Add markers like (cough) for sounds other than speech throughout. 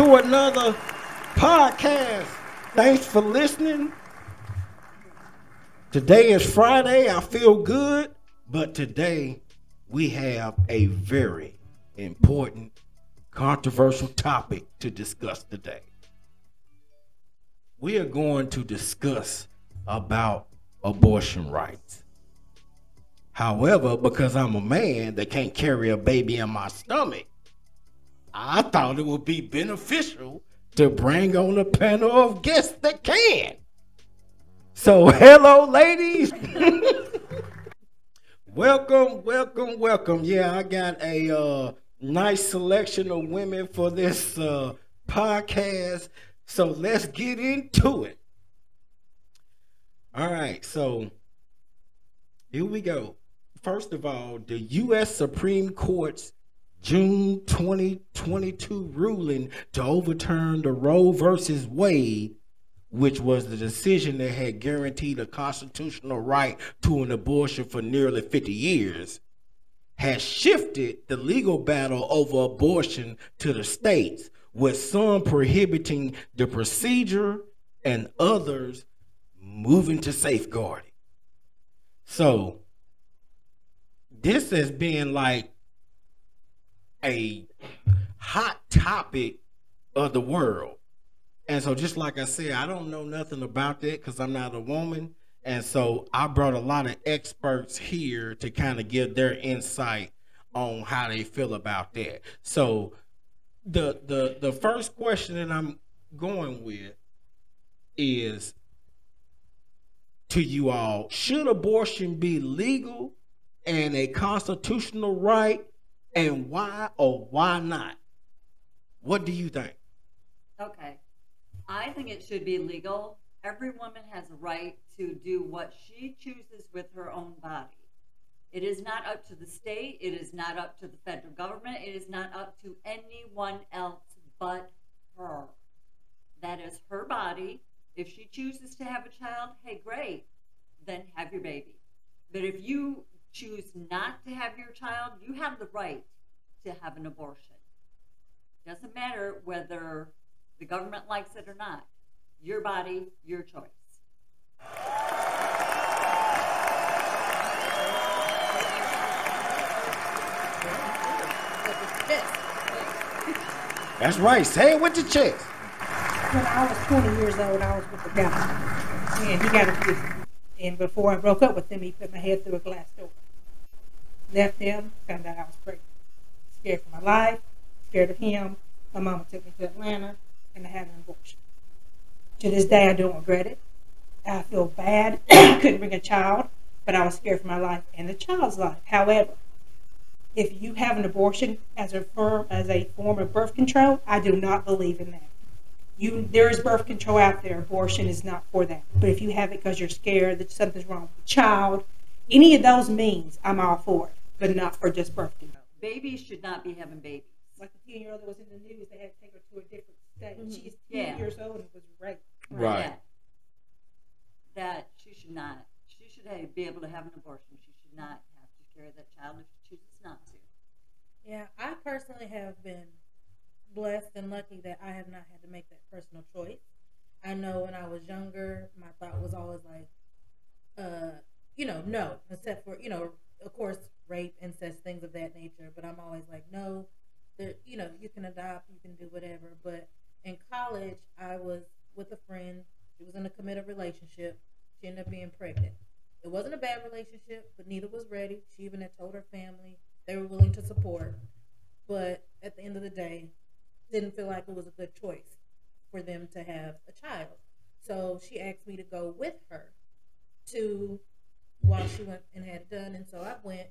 to another podcast. Thanks for listening. Today is Friday. I feel good, but today we have a very important, controversial topic to discuss today. We are going to discuss about abortion rights. However, because I'm a man that can't carry a baby in my stomach, I thought it would be beneficial to bring on a panel of guests that can. So, (laughs) hello, ladies. (laughs) welcome, welcome, welcome. Yeah, I got a uh, nice selection of women for this uh, podcast. So, let's get into it. All right, so here we go. First of all, the U.S. Supreme Court's June 2022 ruling to overturn the Roe versus Wade, which was the decision that had guaranteed a constitutional right to an abortion for nearly 50 years, has shifted the legal battle over abortion to the states, with some prohibiting the procedure and others moving to safeguarding. So, this has been like a hot topic of the world. And so, just like I said, I don't know nothing about that because I'm not a woman. And so, I brought a lot of experts here to kind of give their insight on how they feel about that. So, the the the first question that I'm going with is to you all: Should abortion be legal and a constitutional right, and why or why not? What do you think? Okay. I think it should be legal. Every woman has a right to do what she chooses with her own body. It is not up to the state, it is not up to the federal government, it is not up to anyone else but her. That is her body. If she chooses to have a child, hey, great, then have your baby. But if you choose not to have your child, you have the right to have an abortion. Doesn't matter whether the government likes it or not. Your body, your choice. That's right. Say it with your chest. When I was 20 years old, I was with a guy, and he got a kid. And before I broke up with him, he put my head through a glass door. Left him, found out I was pregnant. Scared for my life, scared of him. My mama took me to Atlanta, and I had an abortion. To this day, I don't regret it. I feel bad. (clears throat) I couldn't bring a child, but I was scared for my life and the child's life. However, if you have an abortion as a form as a form of birth control, I do not believe in that. You there is birth control out there. Abortion is not for that. But if you have it because you're scared that something's wrong with the child, any of those means, I'm all for it, but not for just birth control. Babies should not be having babies. Like the ten year old that was in the news, they had to take her to a different state. Mhm. She's ten Yeah. years old and was raped. Right. Yeah. That she should not. She should have, be able to have an abortion. She should not have to carry that child if she chooses not to. Yeah, I personally have been blessed and lucky that I have not had to make that personal choice. I know when I was younger, my thought was always like, uh, you know, no, except for, you know, of course, rape, incest, things of that nature. But I'm always like, no, there, you know, you can adopt, you can do whatever. But in college, I was with a friend. She was in a committed relationship. She ended up being pregnant. It wasn't a bad relationship, but neither was ready. She even had told her family they were willing to support. But at the end of the day, didn't feel like it was a good choice for them to have a child. So she asked me to go with her to while she went and had it done. And so I went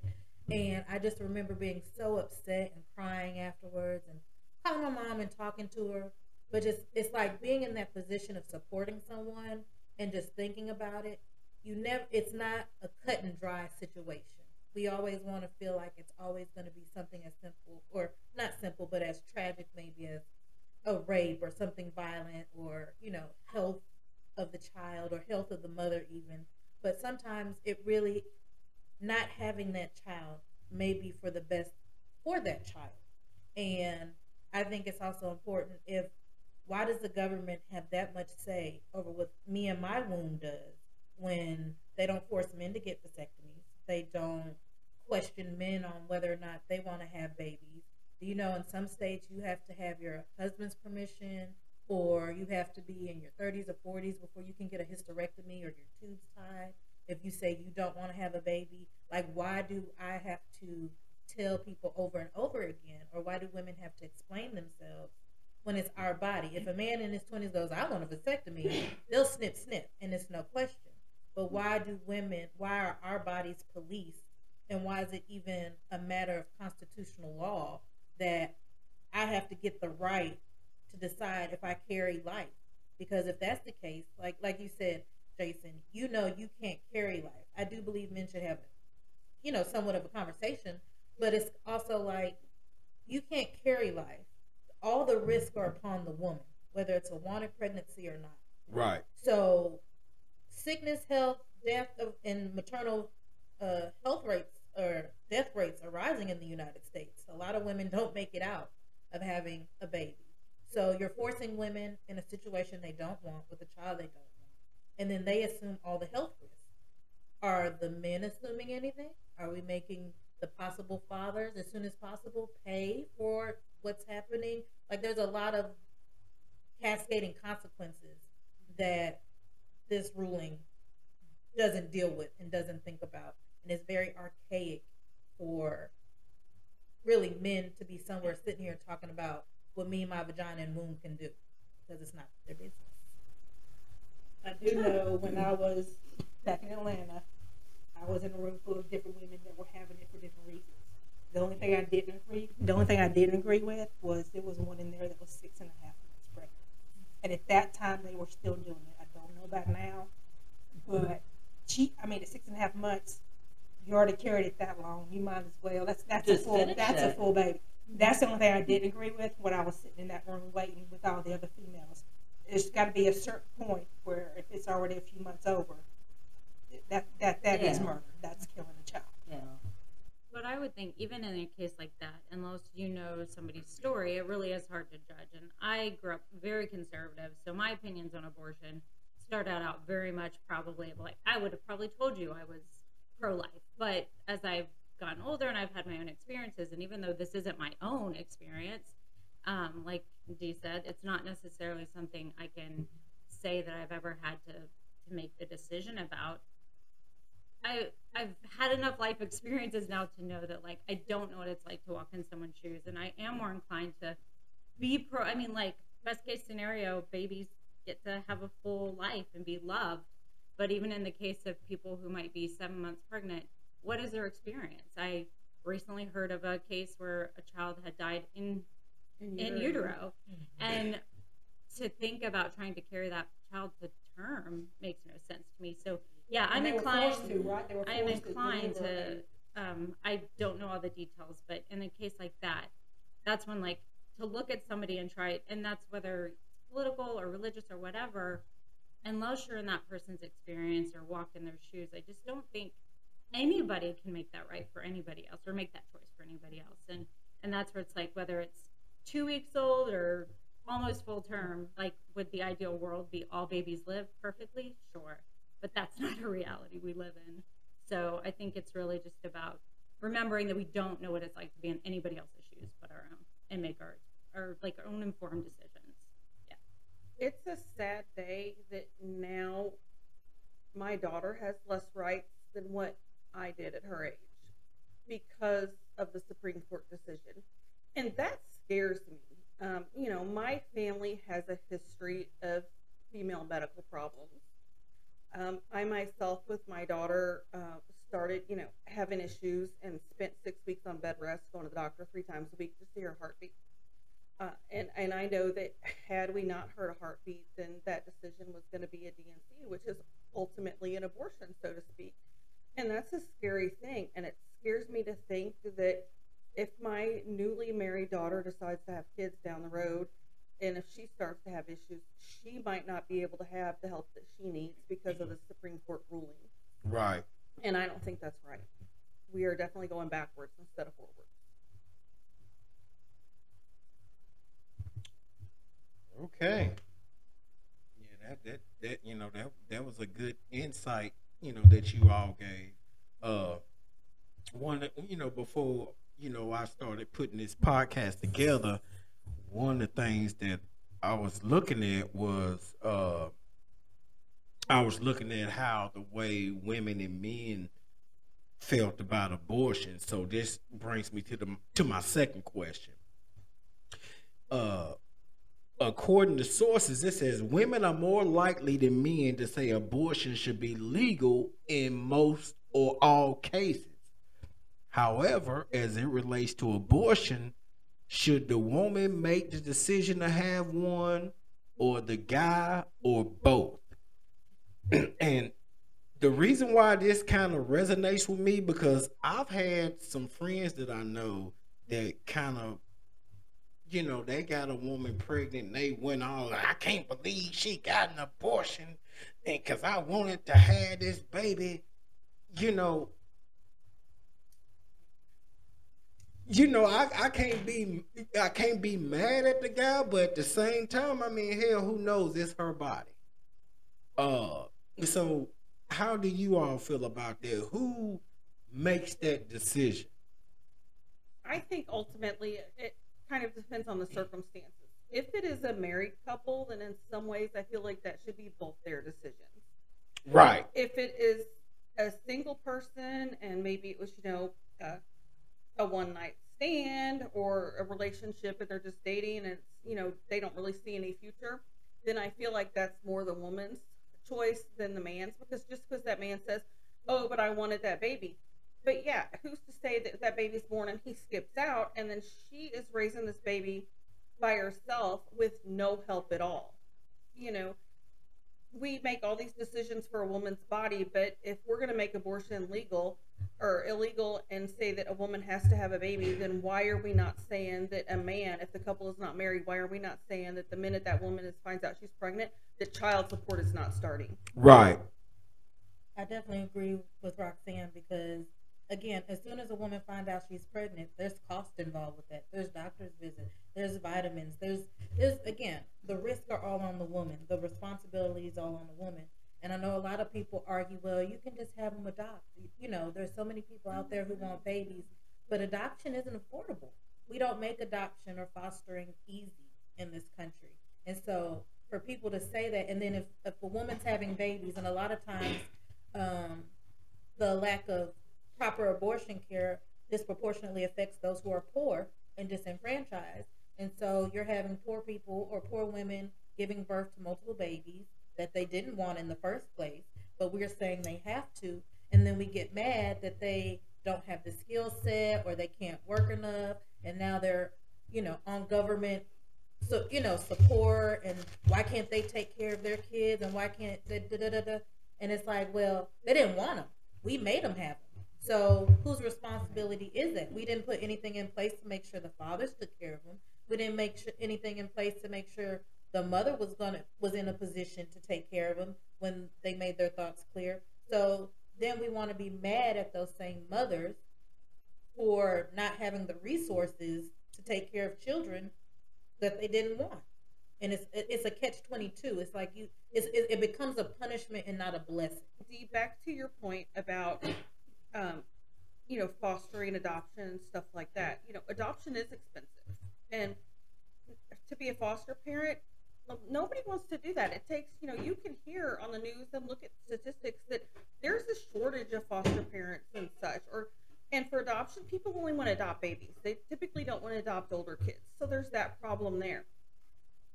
and I just remember being so upset and crying afterwards and calling my mom and talking to her. But just it's like being in that position of supporting someone and just thinking about it. You never it's not a cut and dry situation. we always want to feel like it's always going to be something as simple, or not simple, but as tragic maybe as a rape or something violent, or you know, health of the child or health of the mother even. But sometimes it really not having that child may be for the best for that child. And I think it's also important if why does the government have that much say over what me and my womb does when they don't force men to get vasectomies? They don't question men on whether or not they want to have babies. Do you know in some states you have to have your husband's permission or you have to be in your 30s or 40s before you can get a hysterectomy or your tubes tied. If you say you don't want to have a baby like why do i have to tell people over and over again or why do women have to explain themselves when it's our body? If a man in his 20s goes i want a vasectomy they'll snip snip and it's no question. But why do women why are our bodies policed and why is it even a matter of constitutional law that i have to get the right to decide if I carry life. Because if that's the case, like like you said, Jason, you know you can't carry life. I do believe men should have, you know, somewhat of a conversation, but it's also like you can't carry life. All the risks are upon the woman, whether it's a wanted pregnancy or not. Right. So, sickness, health, death, of, and maternal uh, health rates or death rates are rising in the United States. A lot of women don't make it out of having a baby. So you're forcing women in a situation they don't want with a child they don't want. And then they assume all the health risks. Are the men assuming anything? Are we making the possible fathers as soon as possible pay for what's happening? Like there's a lot of cascading consequences that this ruling doesn't deal with and doesn't think about. And it's very archaic for really men to be somewhere sitting here talking about what me, my vagina, and womb can do because it's not their business. I do know when I was back in Atlanta, I was in a room full of different women that were having it for different reasons. The only thing I didn't agree, the only thing I didn't agree with was there was one in there that was six and a half months pregnant, and at that time they were still doing it. I don't know about now, but she, I mean, at six and a half months, you already carried it that long. You might as well. That's that's Just a full finish that's a full baby. That's the only thing I didn't agree with when I was sitting in that room waiting with all the other females. There's got to be a certain point where if it's already a few months over, that that that is Yeah. murder. That's killing a child. Yeah. But I would think, even in a case like that, unless you know somebody's story, it really is hard to judge. And I grew up very conservative, so my opinions on abortion started out very much probably like I would have probably told you I was pro life. But as I've gotten older and I've had my own experiences, and even though this isn't my own experience, um, like Dee said, it's not necessarily something I can say that I've ever had to, to make the decision about. I I've had enough life experiences now to know that like I don't know what it's like to walk in someone's shoes, and I am more inclined to be pro. I mean, like best case scenario, babies get to have a full life and be loved. But even in the case of people who might be seven months pregnant, what is their experience? I recently heard of a case where a child had died in in utero, and to think about trying to carry that child to term makes no sense to me. So yeah, I'm they inclined. to, right? They were I am forced to inclined to. Um, I don't know all the details, but in a case like that, that's when like to look at somebody and try it, and that's whether it's political or religious or whatever. Unless you're in that person's experience or walk in their shoes, I just don't think anybody can make that right for anybody else or make that choice for anybody else. And and that's where it's like whether it's two weeks old or almost full term, like would the ideal world be all babies live perfectly? Sure. But that's (laughs) not a reality we live in. So I think it's really just about remembering that we don't know what it's like to be in anybody else's shoes but our own and make our our like our own informed decisions. Yeah. It's a sad day that now my daughter has less rights than what I did at her age because of the Supreme Court decision. And that scares me. Um, you know, my family has a history of female medical problems. Um, I myself, with my daughter, uh, started, you know, having issues and spent six weeks on bed rest, going to the doctor three times a week to see her heartbeat. Uh, and and I know that had we not heard a heartbeat, then that decision was going to be a D&C, which is ultimately an abortion, so to speak. And that's a scary thing. And it scares me to think that if my newly married daughter decides to have kids down the road, and if she starts to have issues, she might not be able to have the help that she needs because of the Supreme Court ruling. Right. And I don't think that's right. We are definitely going backwards instead of forwards. Okay. Yeah, that that that you know that that was a good insight, you know, that you all gave. Uh one you know, before, you know, I started putting this podcast together, one of the things that I was looking at was uh I was looking at how the way women and men felt about abortion. So this brings me to the to my second question. Uh according to sources, it says women are more likely than men to say abortion should be legal in most or all cases. However, as it relates to abortion, should the woman make the decision to have one, or the guy, or both? (clears throat) and the reason why this kind of resonates with me because I've had some friends that I know that kind of you know, they got a woman pregnant and they went all, I can't believe she got an abortion and because I wanted to have this baby, you know. You know, I, I can't be I can't be mad at the guy, but at the same time, I mean, hell, who knows? It's her body. Uh, so how do you all feel about that? Who makes that decision? I think ultimately it kind of depends on the circumstances. If it is a married couple, then in some ways I feel like that should be both their decisions. Right. If it is a single person and maybe it was, you know, a, a one night stand or a relationship and they're just dating and it's, you know, they don't really see any future, then I feel like that's more the woman's choice than the man's because just because that man says, oh, but I wanted that baby. But yeah, who's to say that that baby's born and he skips out and then she is raising this baby by herself with no help at all? You know, we make all these decisions for a woman's body, but if we're going to make abortion legal or illegal and say that a woman has to have a baby, then why are we not saying that a man, if the couple is not married, why are we not saying that the minute that woman is finds out she's pregnant, that child support is not starting? Right. I definitely agree with Roxanne because again, as soon as a woman finds out she's pregnant, there's cost involved with that. There's doctor's visit. There's vitamins. There's there's again, the risks are all on the woman. The responsibility is all on the woman. And I know a lot of people argue, well, you can just have them adopt. You know, there's so many people out there who want babies, but adoption isn't affordable. We don't make adoption or fostering easy in this country. And so for people to say that, and then if, if a woman's having babies, and a lot of times um, the lack of proper abortion care disproportionately affects those who are poor and disenfranchised. And so you're having poor people or poor women giving birth to multiple babies that they didn't want in the first place, but we're saying they have to. And then we get mad that they don't have the skill set or they can't work enough. And now they're, you know, on government so you know support and why can't they take care of their kids and why can't da, da, da, da. and it's like well they didn't want them we made them have them so whose responsibility is it? We didn't put anything in place to make sure the fathers took care of them. We didn't make sure anything in place to make sure the mother was gonna was in a position to take care of them when they made their thoughts clear. So then we want to be mad at those same mothers for not having the resources to take care of children that they didn't want. And it's it's a catch twenty two. It's like you it's, it, it becomes a punishment and not a blessing. Back to your point about um, you know, fostering adoption, stuff like that. You know, adoption is expensive. And to be a foster parent, nobody wants to do that. It takes, you know, you can hear on the news and look at statistics that there's a shortage of foster parents and such. Or and for adoption, people only want to adopt babies. They typically don't want to adopt older kids. So there's that problem there.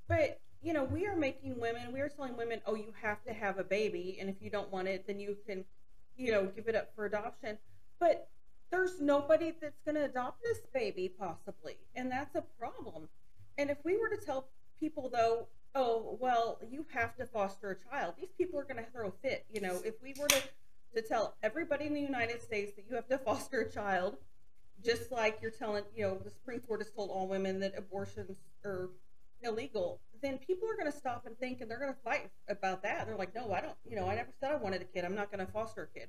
But, you know, we are making women, we are telling women, oh, you have to have a baby. And if you don't want it, then you can you know, give it up for adoption. But there's nobody that's going to adopt this baby, possibly. And that's a problem. And if we were to tell people, though, oh, well, you have to foster a child, these people are going to throw a fit. You know, if we were to to tell everybody in the United States that you have to (laughs) foster a child, just like you're telling, you know, the Supreme Court has told all women that abortions are illegal, then people are going to stop and think and they're going to fight about that. They're like, no, I don't, you know, I never said I wanted a kid. I'm not going to foster a kid.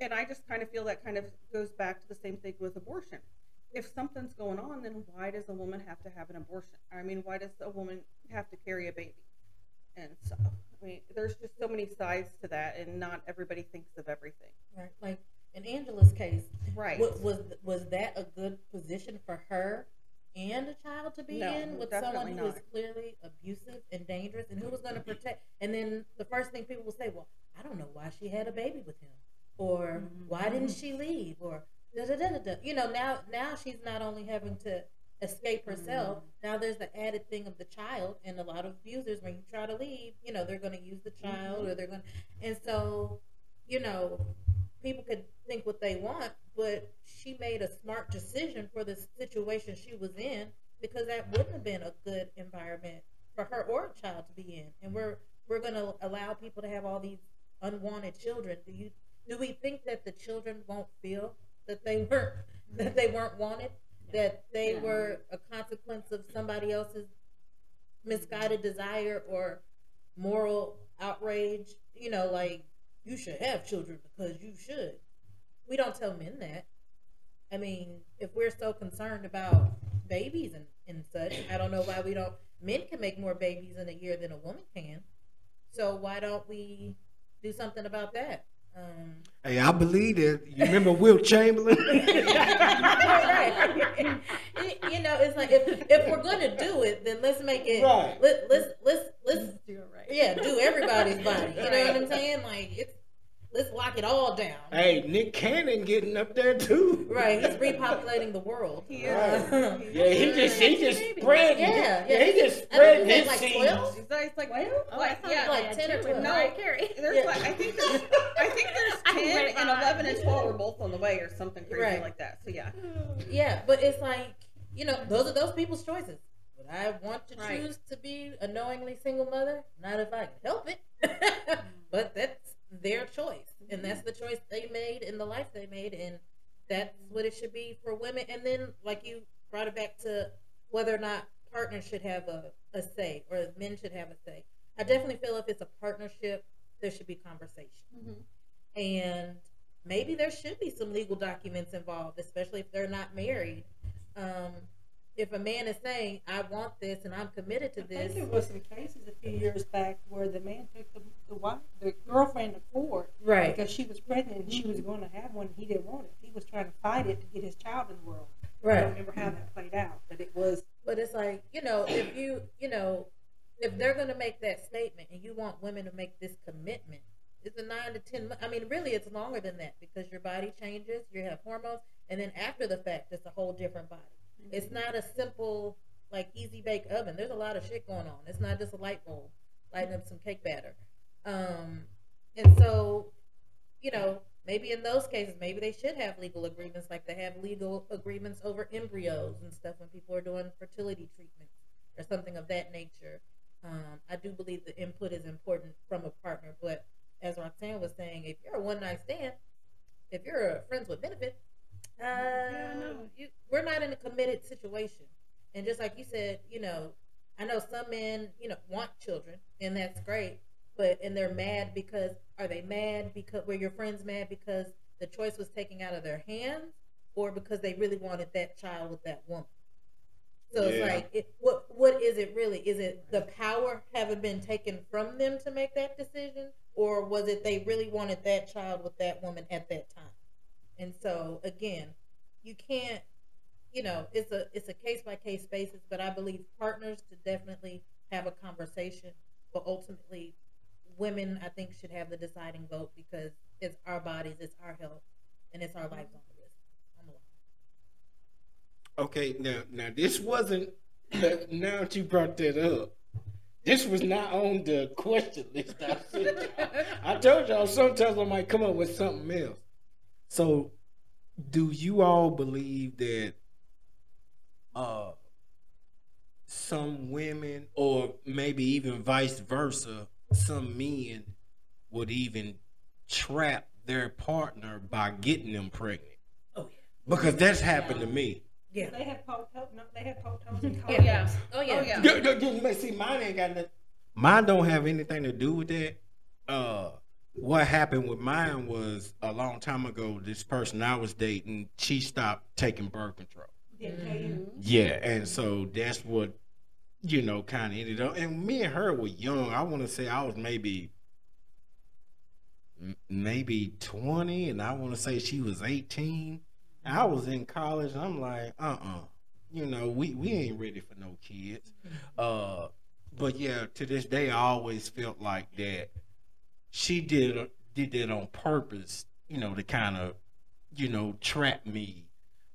And I just kind of feel that kind of goes back to the same thing with abortion. If something's going on, then why does a woman have to have an abortion? I mean, why does a woman have to carry a baby? And so, I mean, there's just so many sides to that, and not everybody thinks of everything. Right. Like in Angela's case, Right. wa- was was that a good position for her and a child to be No, in with someone who not. clearly abusive and dangerous, and who was going to protect? And then the first thing people will say, "Well, I don't know why she had a baby with him, or mm-hmm. why didn't she leave, or da da da da da." You know, now now she's not only having to escape herself. Mm-hmm. Now there's the added thing of the child, and a lot of abusers, when you try to leave, you know, they're going to use the mm-hmm. child, or they're going, to and so, you know, people could think what they want, but she made a smart decision for the situation she was in because that wouldn't have been a good environment for her or a child to be in. And we're we're going to allow people to have all these unwanted children. Do you do we think that the children won't feel that they weren't (laughs) that they weren't wanted, that they were a consequence of somebody else's misguided desire or moral outrage? You know, like you should have children because you should. We don't tell men that. I mean, if we're so concerned about babies and, and such, I don't know why we don't. Men can make more babies in a year than a woman can. So why don't we do something about that? Um, Hey, I believe that. You remember Wilt Chamberlain? (laughs) right. (laughs) you know, it's like if, if we're gonna do it, then let's make it. Right. Let, let's let's let's Do it right. Yeah, do everybody's (laughs) body. You know what I'm saying? Like it's let's lock it all down. hey, Nick Cannon getting up there too. Right, he's repopulating the world. He Right. is. Yeah, he just he just spread. Yeah, yeah, yeah. he just spread he had his like seeds. 12? It's like, it's like, Well, Oh, I like thought yeah, it like 10 or two with 12. Mariah Carey. There's Yeah. like I think there's I think there's (laughs) ten and uh, eleven and twelve are both on the way or something crazy Right. like that. So yeah. Yeah, but it's like you know, those are those people's choices. Would I want to Right. choose to be a knowingly single mother? Not if I can help it. (laughs) but that's their choice, and that's the choice they made in the life they made, and that's what it should be for women. And then, like you brought it back to whether or not partners should have a, a say or men should have a say. I definitely feel if it's a partnership, there should be conversation and maybe there should be some legal documents involved, especially if they're not married. Um, if a man is saying, "I want this and I'm committed to I this," think there was some cases a few years back where the man took the, the wife, the girlfriend to court right, because she was pregnant and she was going to have one. and He didn't want it. He was trying to fight it to get his child in the world. Right. I don't remember how that played out, but it was But it's like you know, if you you know, if they're going to make that statement and you want women to make this commitment, it's a nine to ten. I mean, really, it's longer than that because your body changes, you have hormones, and then after the fact, it's a whole different body. It's not a simple like easy bake oven. There's a lot of shit going on. It's not just a light bulb lighting up some cake batter. Um, and so, you know, maybe in those cases, maybe they should have legal agreements like they have legal agreements over embryos and stuff when people are doing fertility treatments or something of that nature. Um, I do believe the input is important from a partner, but as Roxanne was saying, if you're a one night stand, if you're a friends with benefits, uh, no. you, we're not in a committed situation. And just like you said, you know, I know some men, you know, want children, and that's great. But and they're mad because are they mad because were your friends mad because the choice was taken out of their hands, or because they really wanted that child with that woman? So it's like, it, what what is it really? Is it the power having been taken from them to make that decision, or was it they really wanted that child with that woman at that time? And so again, you can't, you know, it's a it's a case by case basis. But I believe partners to definitely have a conversation. But ultimately, women I think should have the deciding vote because it's our bodies, it's our health, and it's our lives on the risk. On the line. Okay, now now this wasn't. (laughs) Now that you brought that up, this was not on the question list. I. I told y'all sometimes I might come up with something else. So, do you all believe that uh some women, or maybe even vice versa, some men would even trap their partner by getting them pregnant. Oh yeah. Because that's happened to me. Yeah. They have potos. No, they have potos and Yeah. condoms. Oh yeah. Oh, yeah. Yeah, yeah, yeah, you may see mine ain't got nothing. Mine don't have anything to do with that. Uh, what happened with mine was a long time ago. This person I was dating, she stopped taking birth control. You. Yeah, and so that's what you know kind of ended up. And me and her were young. I want to say I was maybe maybe twenty, and I want to say she was eighteen. And I was in college, and I'm like, uh, uh you know, we we ain't ready for no kids. Uh, but yeah, to this day, I always felt like that she did did that on purpose, you know, to kind of, you know, trap me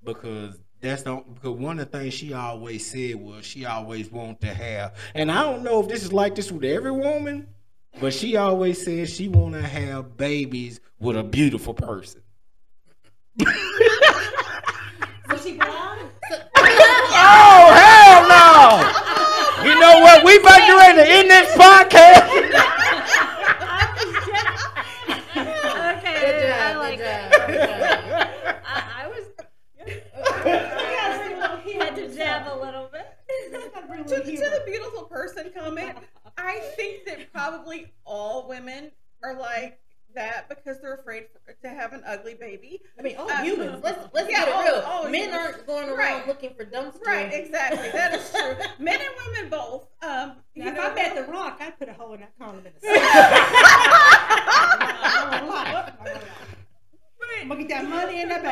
because that's the because one of the things she always said was she always wanted to have, and I don't know if this is like this with every woman, but she always said she want to have babies with a beautiful person. (laughs) Was she? Oh hell no! You know what? We about to end this podcast. (laughs) He had to jab a little bit. to, to the beautiful person comment, I think that probably all women are like that because they're afraid for, to have an ugly baby. I mean, all Uh, humans. Let's let's yeah, get it all- real. all Men humans. aren't going around Right. looking for dumpster. Right, exactly. That is true. (laughs) Men and women both. Um, you Now, if know, I met the rock, I'd put a hole in that condom in the (laughs) side. (laughs) I'm gonna lie. I'm gonna lie. I'm gonna get that money in that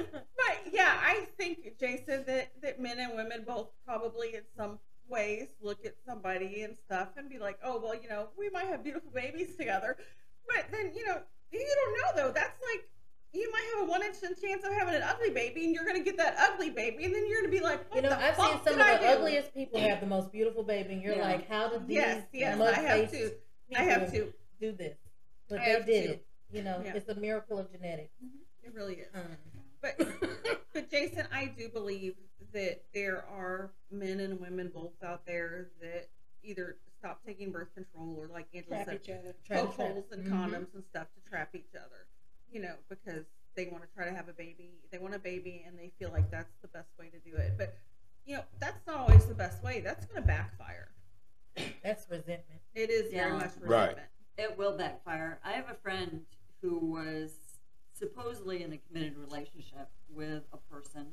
baby. (laughs) But yeah, I think Jason that that men and women both probably in some ways look at somebody and stuff and be like, oh well, you know, we might have beautiful babies together, but then you know, you don't know though. That's like you might have a one in ten chance of having an ugly baby, and you're gonna get that ugly baby, and then you're gonna be like, what You know, the I've seen some of I the do? ugliest people have the most beautiful baby, and you're Yeah. like, how did these Yes, yes, I have to. I have to. do this? But I they did to. it. You know, Yeah. it's a miracle of genetics. It really is. Um, But (laughs) but Jason, I do believe that there are men and women both out there that either stop taking birth control or like Angela Trap said, each other. Trap, poke trap. holes and Mhm. condoms and stuff to trap each other. You know, because they want to try to have a baby. They want a baby and they feel like that's the best way to do it. But you know, that's not always the best way. That's going to backfire. that's resentment. It is very Yeah. much Right. resentment. It will backfire. I have a friend who was supposedly in a committed relationship with a person,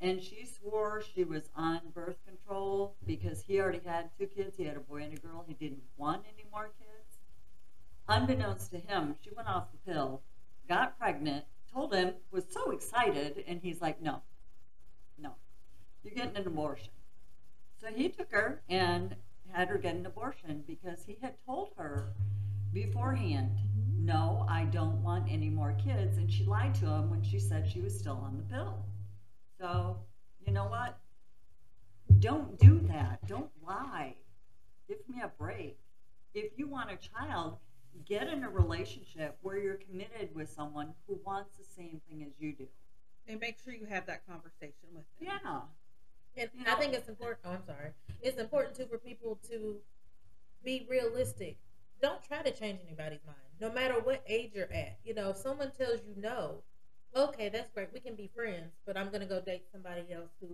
and she swore she was on birth control because he already had two kids. He had a boy and a girl. He didn't want any more kids. Unbeknownst to him, she went off the pill, got pregnant, told him, was so excited, and he's like, no, no, you're getting an abortion. So he took her and had her get an abortion because he had told her beforehand, no, I don't want any more kids. And she lied to him when she said she was still on the pill. So, you know what? Don't do that. Don't lie. Give me a break. If you want a child, get in a relationship where you're committed with someone who wants the same thing as you do. And make sure you have that conversation with them. Yeah. And You I think it's important. Oh, I'm sorry. It's important too for people to be realistic. Don't try to change anybody's mind, no matter what age you're at. You know, if someone tells you no, okay, that's great. We can be friends, but I'm gonna go date somebody else who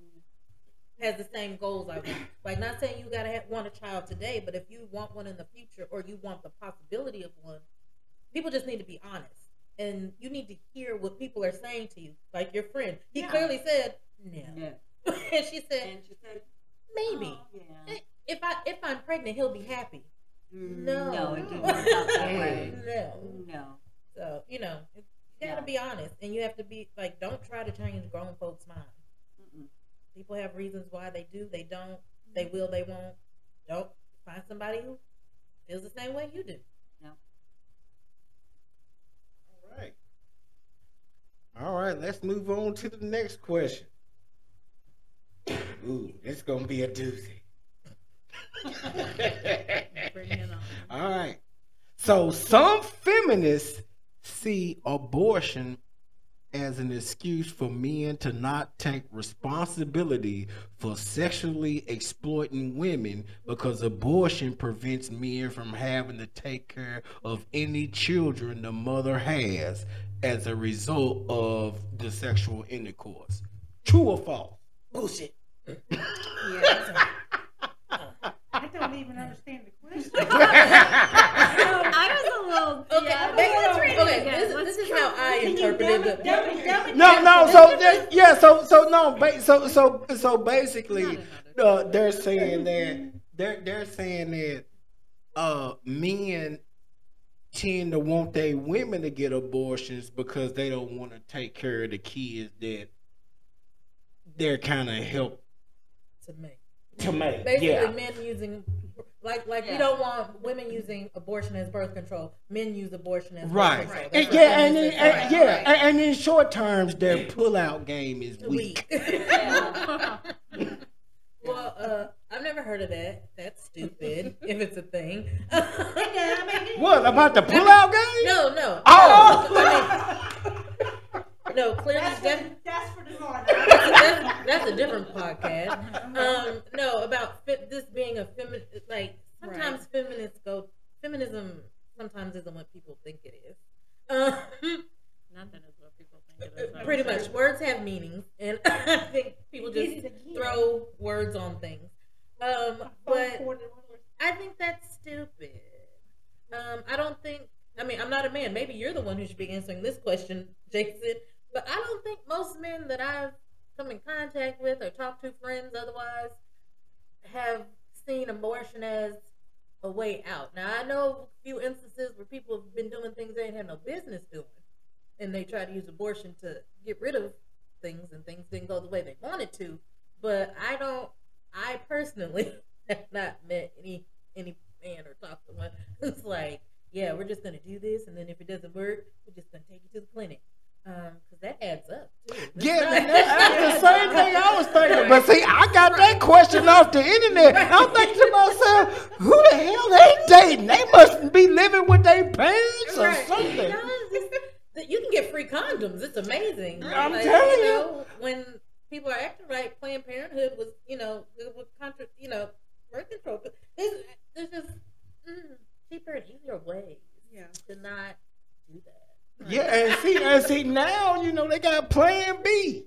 has the same goals I want. Like, not saying you gotta have, want a child today, but if you want one in the future or you want the possibility of one, people just need to be honest. And you need to hear what people are saying to you. Like your friend, he Yeah. clearly said no, Yeah. (laughs) and she said And she said, maybe. "Oh, yeah. If I if I'm pregnant, he'll be happy. No. No, it didn't work out that way. Mm. (laughs) No. No. So you know, you gotta Yeah. be honest, and you have to be like, don't try to change grown folks' minds. Mm-mm. People have reasons why they do, they don't, they will, they won't. Don't find somebody who feels the same way you do. All right. All right, let's move on to the next question. (coughs) Ooh, it's gonna be a doozy. (laughs) (laughs) Bring it on. (laughs) All right. So some feminists see abortion as an excuse for men to not take responsibility for sexually exploiting women because abortion prevents men from having to take care of any children the mother has as a result of the sexual intercourse. True or false? Bullshit. Yeah. I don't even understand the (laughs) question. (laughs) I was a little. Okay, yeah, they- let's read it okay, this, this is how I interpreted it- the. dumb it- dumb it No, no. So that, yeah, so so no. Ba- so so so basically, uh, they're saying that they're they're saying that uh, men tend to want their women to get abortions because they don't want to take care of the kids that they're kind of help To make. to make. Basically, yeah. men using, like, like we don't want women using abortion as birth control. Men use abortion as Right. birth control. And, yeah, what and, in, and- Right, yeah, right. and, and in short terms, their pullout game is weak. weak. (laughs) Well, uh, I've never heard of that. That's stupid. (laughs) if it's a thing. (laughs) What about the pullout game? No, no. Oh! No, I mean, no clearly, That's def- for, that's for the Lord. that's, a different podcast. Um, no, about fe- this being a feminist. Like sometimes feminists go. Feminism sometimes isn't what people think it is. Um, Nothing is what people think it is. pretty much, words have meanings, and (laughs) I think people just throw words on things. Um, but I think that's stupid. Um, I don't think. I mean, I'm not a man. Maybe you're the one who should be answering this question, Jason. But I don't think most men that I've come in contact with or talk to, friends otherwise, have seen abortion as a way out. Now I know a few instances where people have been doing things they ain't had no business doing, and they try to use abortion to get rid of things, and things didn't go the way they wanted to. But I don't. I personally (laughs) have not met any any man or talked to one (laughs) who's like, yeah, we're just gonna do this, and then if it doesn't work, we're just gonna take you to the clinic, um, because that adds up Yeah, (laughs) not- that's, that's the same thing I was thinking. But see, I got that question off the internet. I'm thinking to myself, who the hell they dating? They must be living with their parents or Right. something. No, it's you can get free condoms. It's amazing. I'm telling you. know, when people are acting right, Planned Parenthood was, you know, with contra, you know, birth control. But there's, there's just mm, cheaper and easier ways Yeah. to not do that. Yeah, and see, and see now, you know, they got Plan B.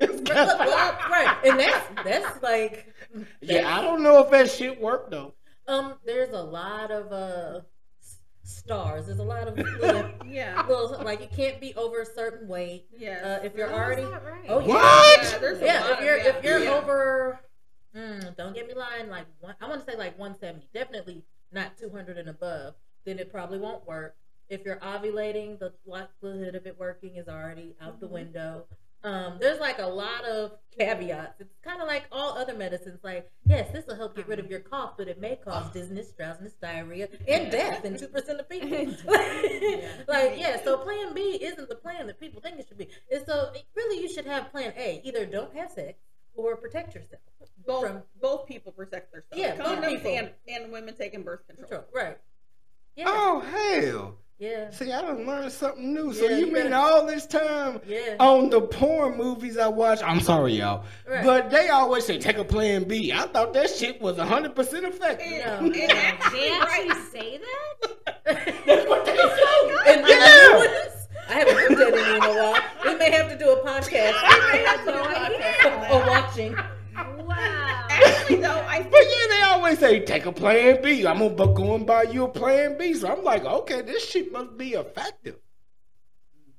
It's But got- look, well, right, and that's that's like, yeah, I don't know if that shit worked though. um, there's a lot of uh stars. There's a lot of (laughs) little, Yeah. little like it can't be over a certain weight. Yes. Uh, if you're How is already right? Oh yeah. What? Yeah, Yeah, if you're yeah, if you're yeah. over, mm, don't get me lying. Like one, I want to say like 170, definitely not 200 and above. Then it probably won't work. If you're ovulating, the likelihood of it working is already out Mm-hmm. the window. Um, there's like a lot of caveats. It's kind of like all other medicines. Like, yes, this will help get rid of your cough, but it may cause dizziness, drowsiness, diarrhea, and death in two percent of people. (laughs) (laughs) like, yeah. So Plan B isn't the plan that people think it should be. And so, really, you should have Plan A. Either don't have sex or protect yourself. both from- both people protect themselves. Yeah, condoms people. and and women taking birth control. Control. Right. Yeah. Oh hell! Yeah. See, I done learned something new. So Yeah, you you mean better- all this time Yeah. on the porn movies I watch? I'm sorry, y'all, Right. but they always say take a Plan B. I thought that shit was 100 percent effective. No. And (laughs) They actually, actually right, say that? That's what they say. Oh and Yeah. I haven't looked at any in a while. We may have to do a podcast. I have no (laughs) idea. or watching. Wow. Actually, though, I But yeah, they always say take a Plan B. I'm gonna bu- go and buy you a Plan B. So I'm like, okay, this shit must be effective.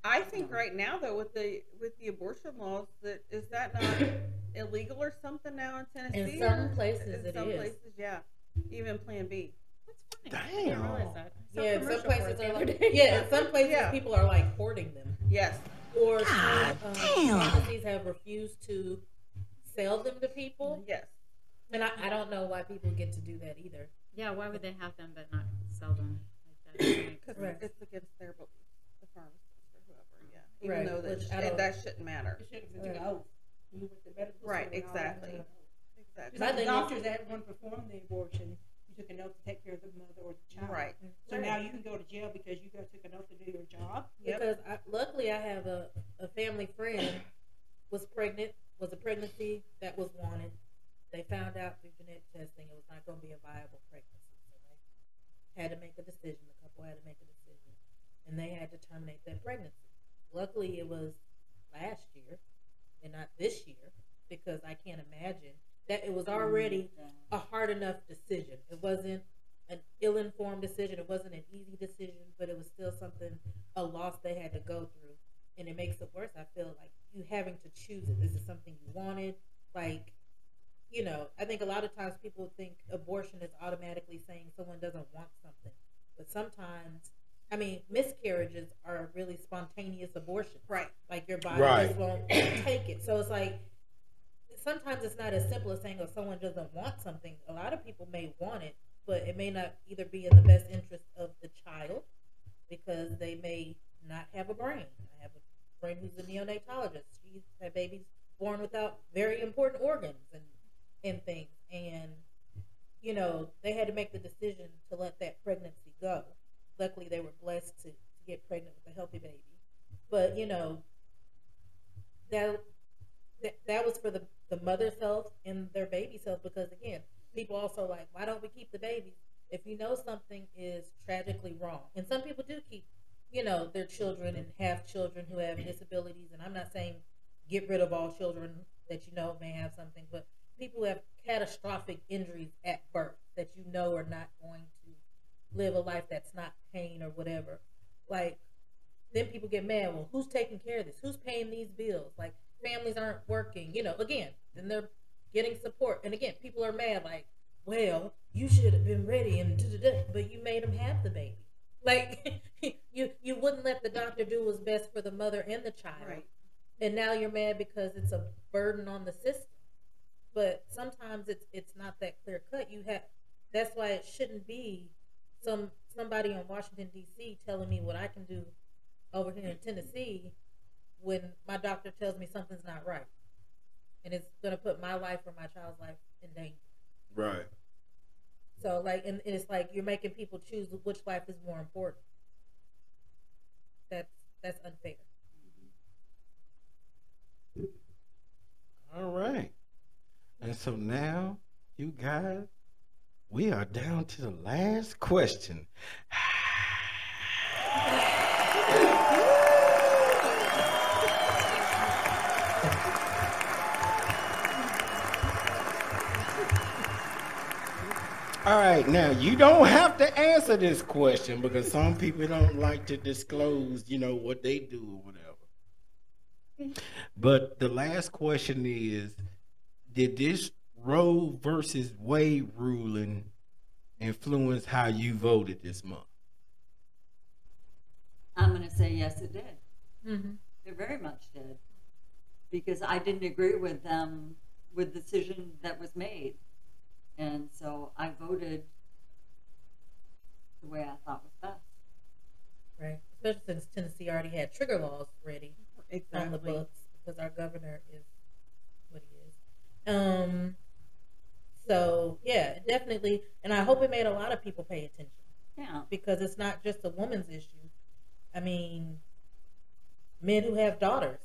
I think right now though with the with the abortion laws that is that not (coughs) illegal or something now in Tennessee? In some places in it some is. places, yeah. Even Plan B. I didn't realize Damn. that. Some yeah, in some places are like, (laughs) yeah, in some places Yeah. people are like hoarding them. Yes. Or some God um, damn. pharmacies have refused to sell them to people. Yes. And I, I don't know why people get to do that either. Yeah, why would they have them but not sell them like that? That makes Because Right. it's against their beliefs, the pharmacist or whoever. Yeah. Even Right, though that which sh- that shouldn't matter. You should have been an oath. You went to medical Right, school and exactly. Exactly. My the doctors that want to perform the abortion you took an oath to take care of the mother or the child. Right. So now you can go to jail because you go took an oath to do your job. Yep. Because I, luckily I have a, a family friend was pregnant, was a pregnancy that was wanted. They found out through genetic testing it was not going to be a viable pregnancy. So they had to make a decision. The couple had to make a decision. And they had to terminate that pregnancy. Luckily it was last year and not this year because I can't imagine that it was already a hard enough decision. It wasn't an ill-informed decision. It wasn't an easy decision, but it was still something a loss they had to go through, and it makes it worse. I feel like you having to choose it. This is something you wanted. Like, you know, I think a lot of times people think abortion is automatically saying someone doesn't want something, but sometimes. I mean, miscarriages are really spontaneous abortions. Right. Like your body Right. just won't (coughs) take it. So it's like sometimes it's not as simple as saying, "Oh, someone doesn't want something." A lot of people may want it, but it may not either be in the best interest of the child because they may not have a brain. I have a friend who's a neonatologist. She's had babies born without very important organs and and things, and you know they had to make the decision to let that pregnancy go. Luckily, they were blessed to, to get pregnant with a healthy baby, but you know that that, that was for the, the mother's health and their baby's health because again people also like why don't we keep the babies if you know something is tragically wrong and some people do keep you know their children and have children who have disabilities and i'm not saying get rid of all children that you know may have something but people who have catastrophic injuries at birth that you know are not going to live a life that's not pain or whatever like then people get mad well who's taking care of this who's paying these bills like families aren't working, you know, again, then they're getting support. And again, people are mad, like, well, you should have been ready and da-da-da, but you made them have the baby. Like, (laughs) you you wouldn't let the doctor do what's best for the mother and the child. Right. And now you're mad because it's a burden on the system. But sometimes it's it's not that clear cut. You have that's why it shouldn't be some somebody in Washington D.C. telling me what I can do over here in Tennessee when my doctor tells me something's not right and it's going to put my life or my child's life in danger Right. So like and it's like you're making people choose which life is more important that's that's unfair All right. And so now, you guys, we are down to the last question. All right, now you don't have to answer this question because some people don't like to disclose, you know, what they do or whatever. But the last question is Did this Roe versus Wade ruling influence how you voted this month? I'm going to say yes, it did. mm-hmm. It very much did. Because I didn't agree with them with the decision that was made. And so I voted the way I thought was best. right especially since tennessee already had trigger laws ready on the books because our governor is what he is um so yeah definitely and i hope it made a lot of people pay attention Yeah. because it's not just a woman's issue. I mean, men who have daughters,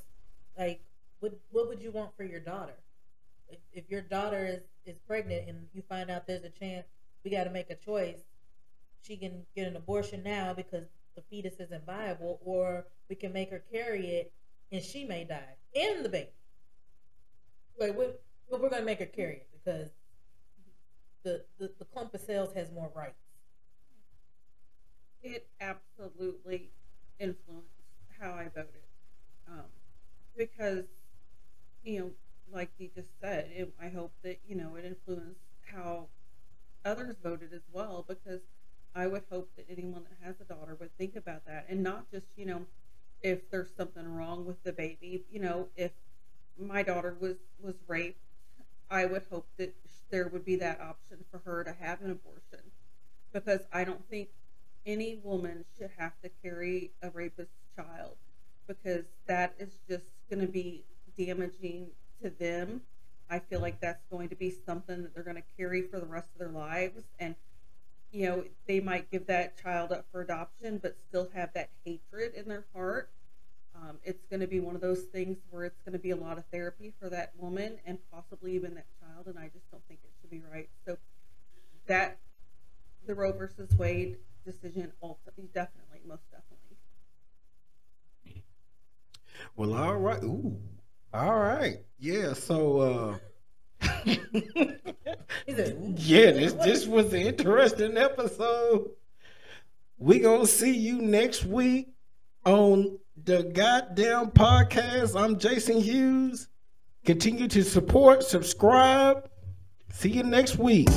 like, what what would you want for your daughter? If, if your daughter is is pregnant and you find out there's a chance we got to make a choice, she can get an abortion now because the fetus isn't viable, or we can make her carry it and she may die and the baby. Like, we, but we're gonna make her carry it because the, the the clump of cells has more rights. it absolutely influenced how I voted. Um, because, you know, like you just said, it, I hope that, you know, it influenced how others voted as well because I would hope that anyone that has a daughter would think about that and not just, you know, if there's something wrong with the baby, you know, if my daughter was was raped, I would hope that there would be that option for her to have an abortion. Because I don't think any woman should have to carry a rapist child because that is just going to be damaging to them. I feel like that's going to be something that they're going to carry for the rest of their lives. And you know, they might give that child up for adoption, but still have that hatred in their heart. Um, it's going to be one of those things where it's going to be a lot of therapy for that woman and possibly even that child, and I just don't think it should be right. So that the Roe versus Wade decision, ultimately, definitely, most definitely. Well, all right. Ooh, all right. Yeah. So, uh, (laughs) He said, "Ooh." yeah, this this was an interesting episode. We gonna see you next week on the goddamn podcast. I'm Jason Hughes. Continue to support, subscribe. See you next week.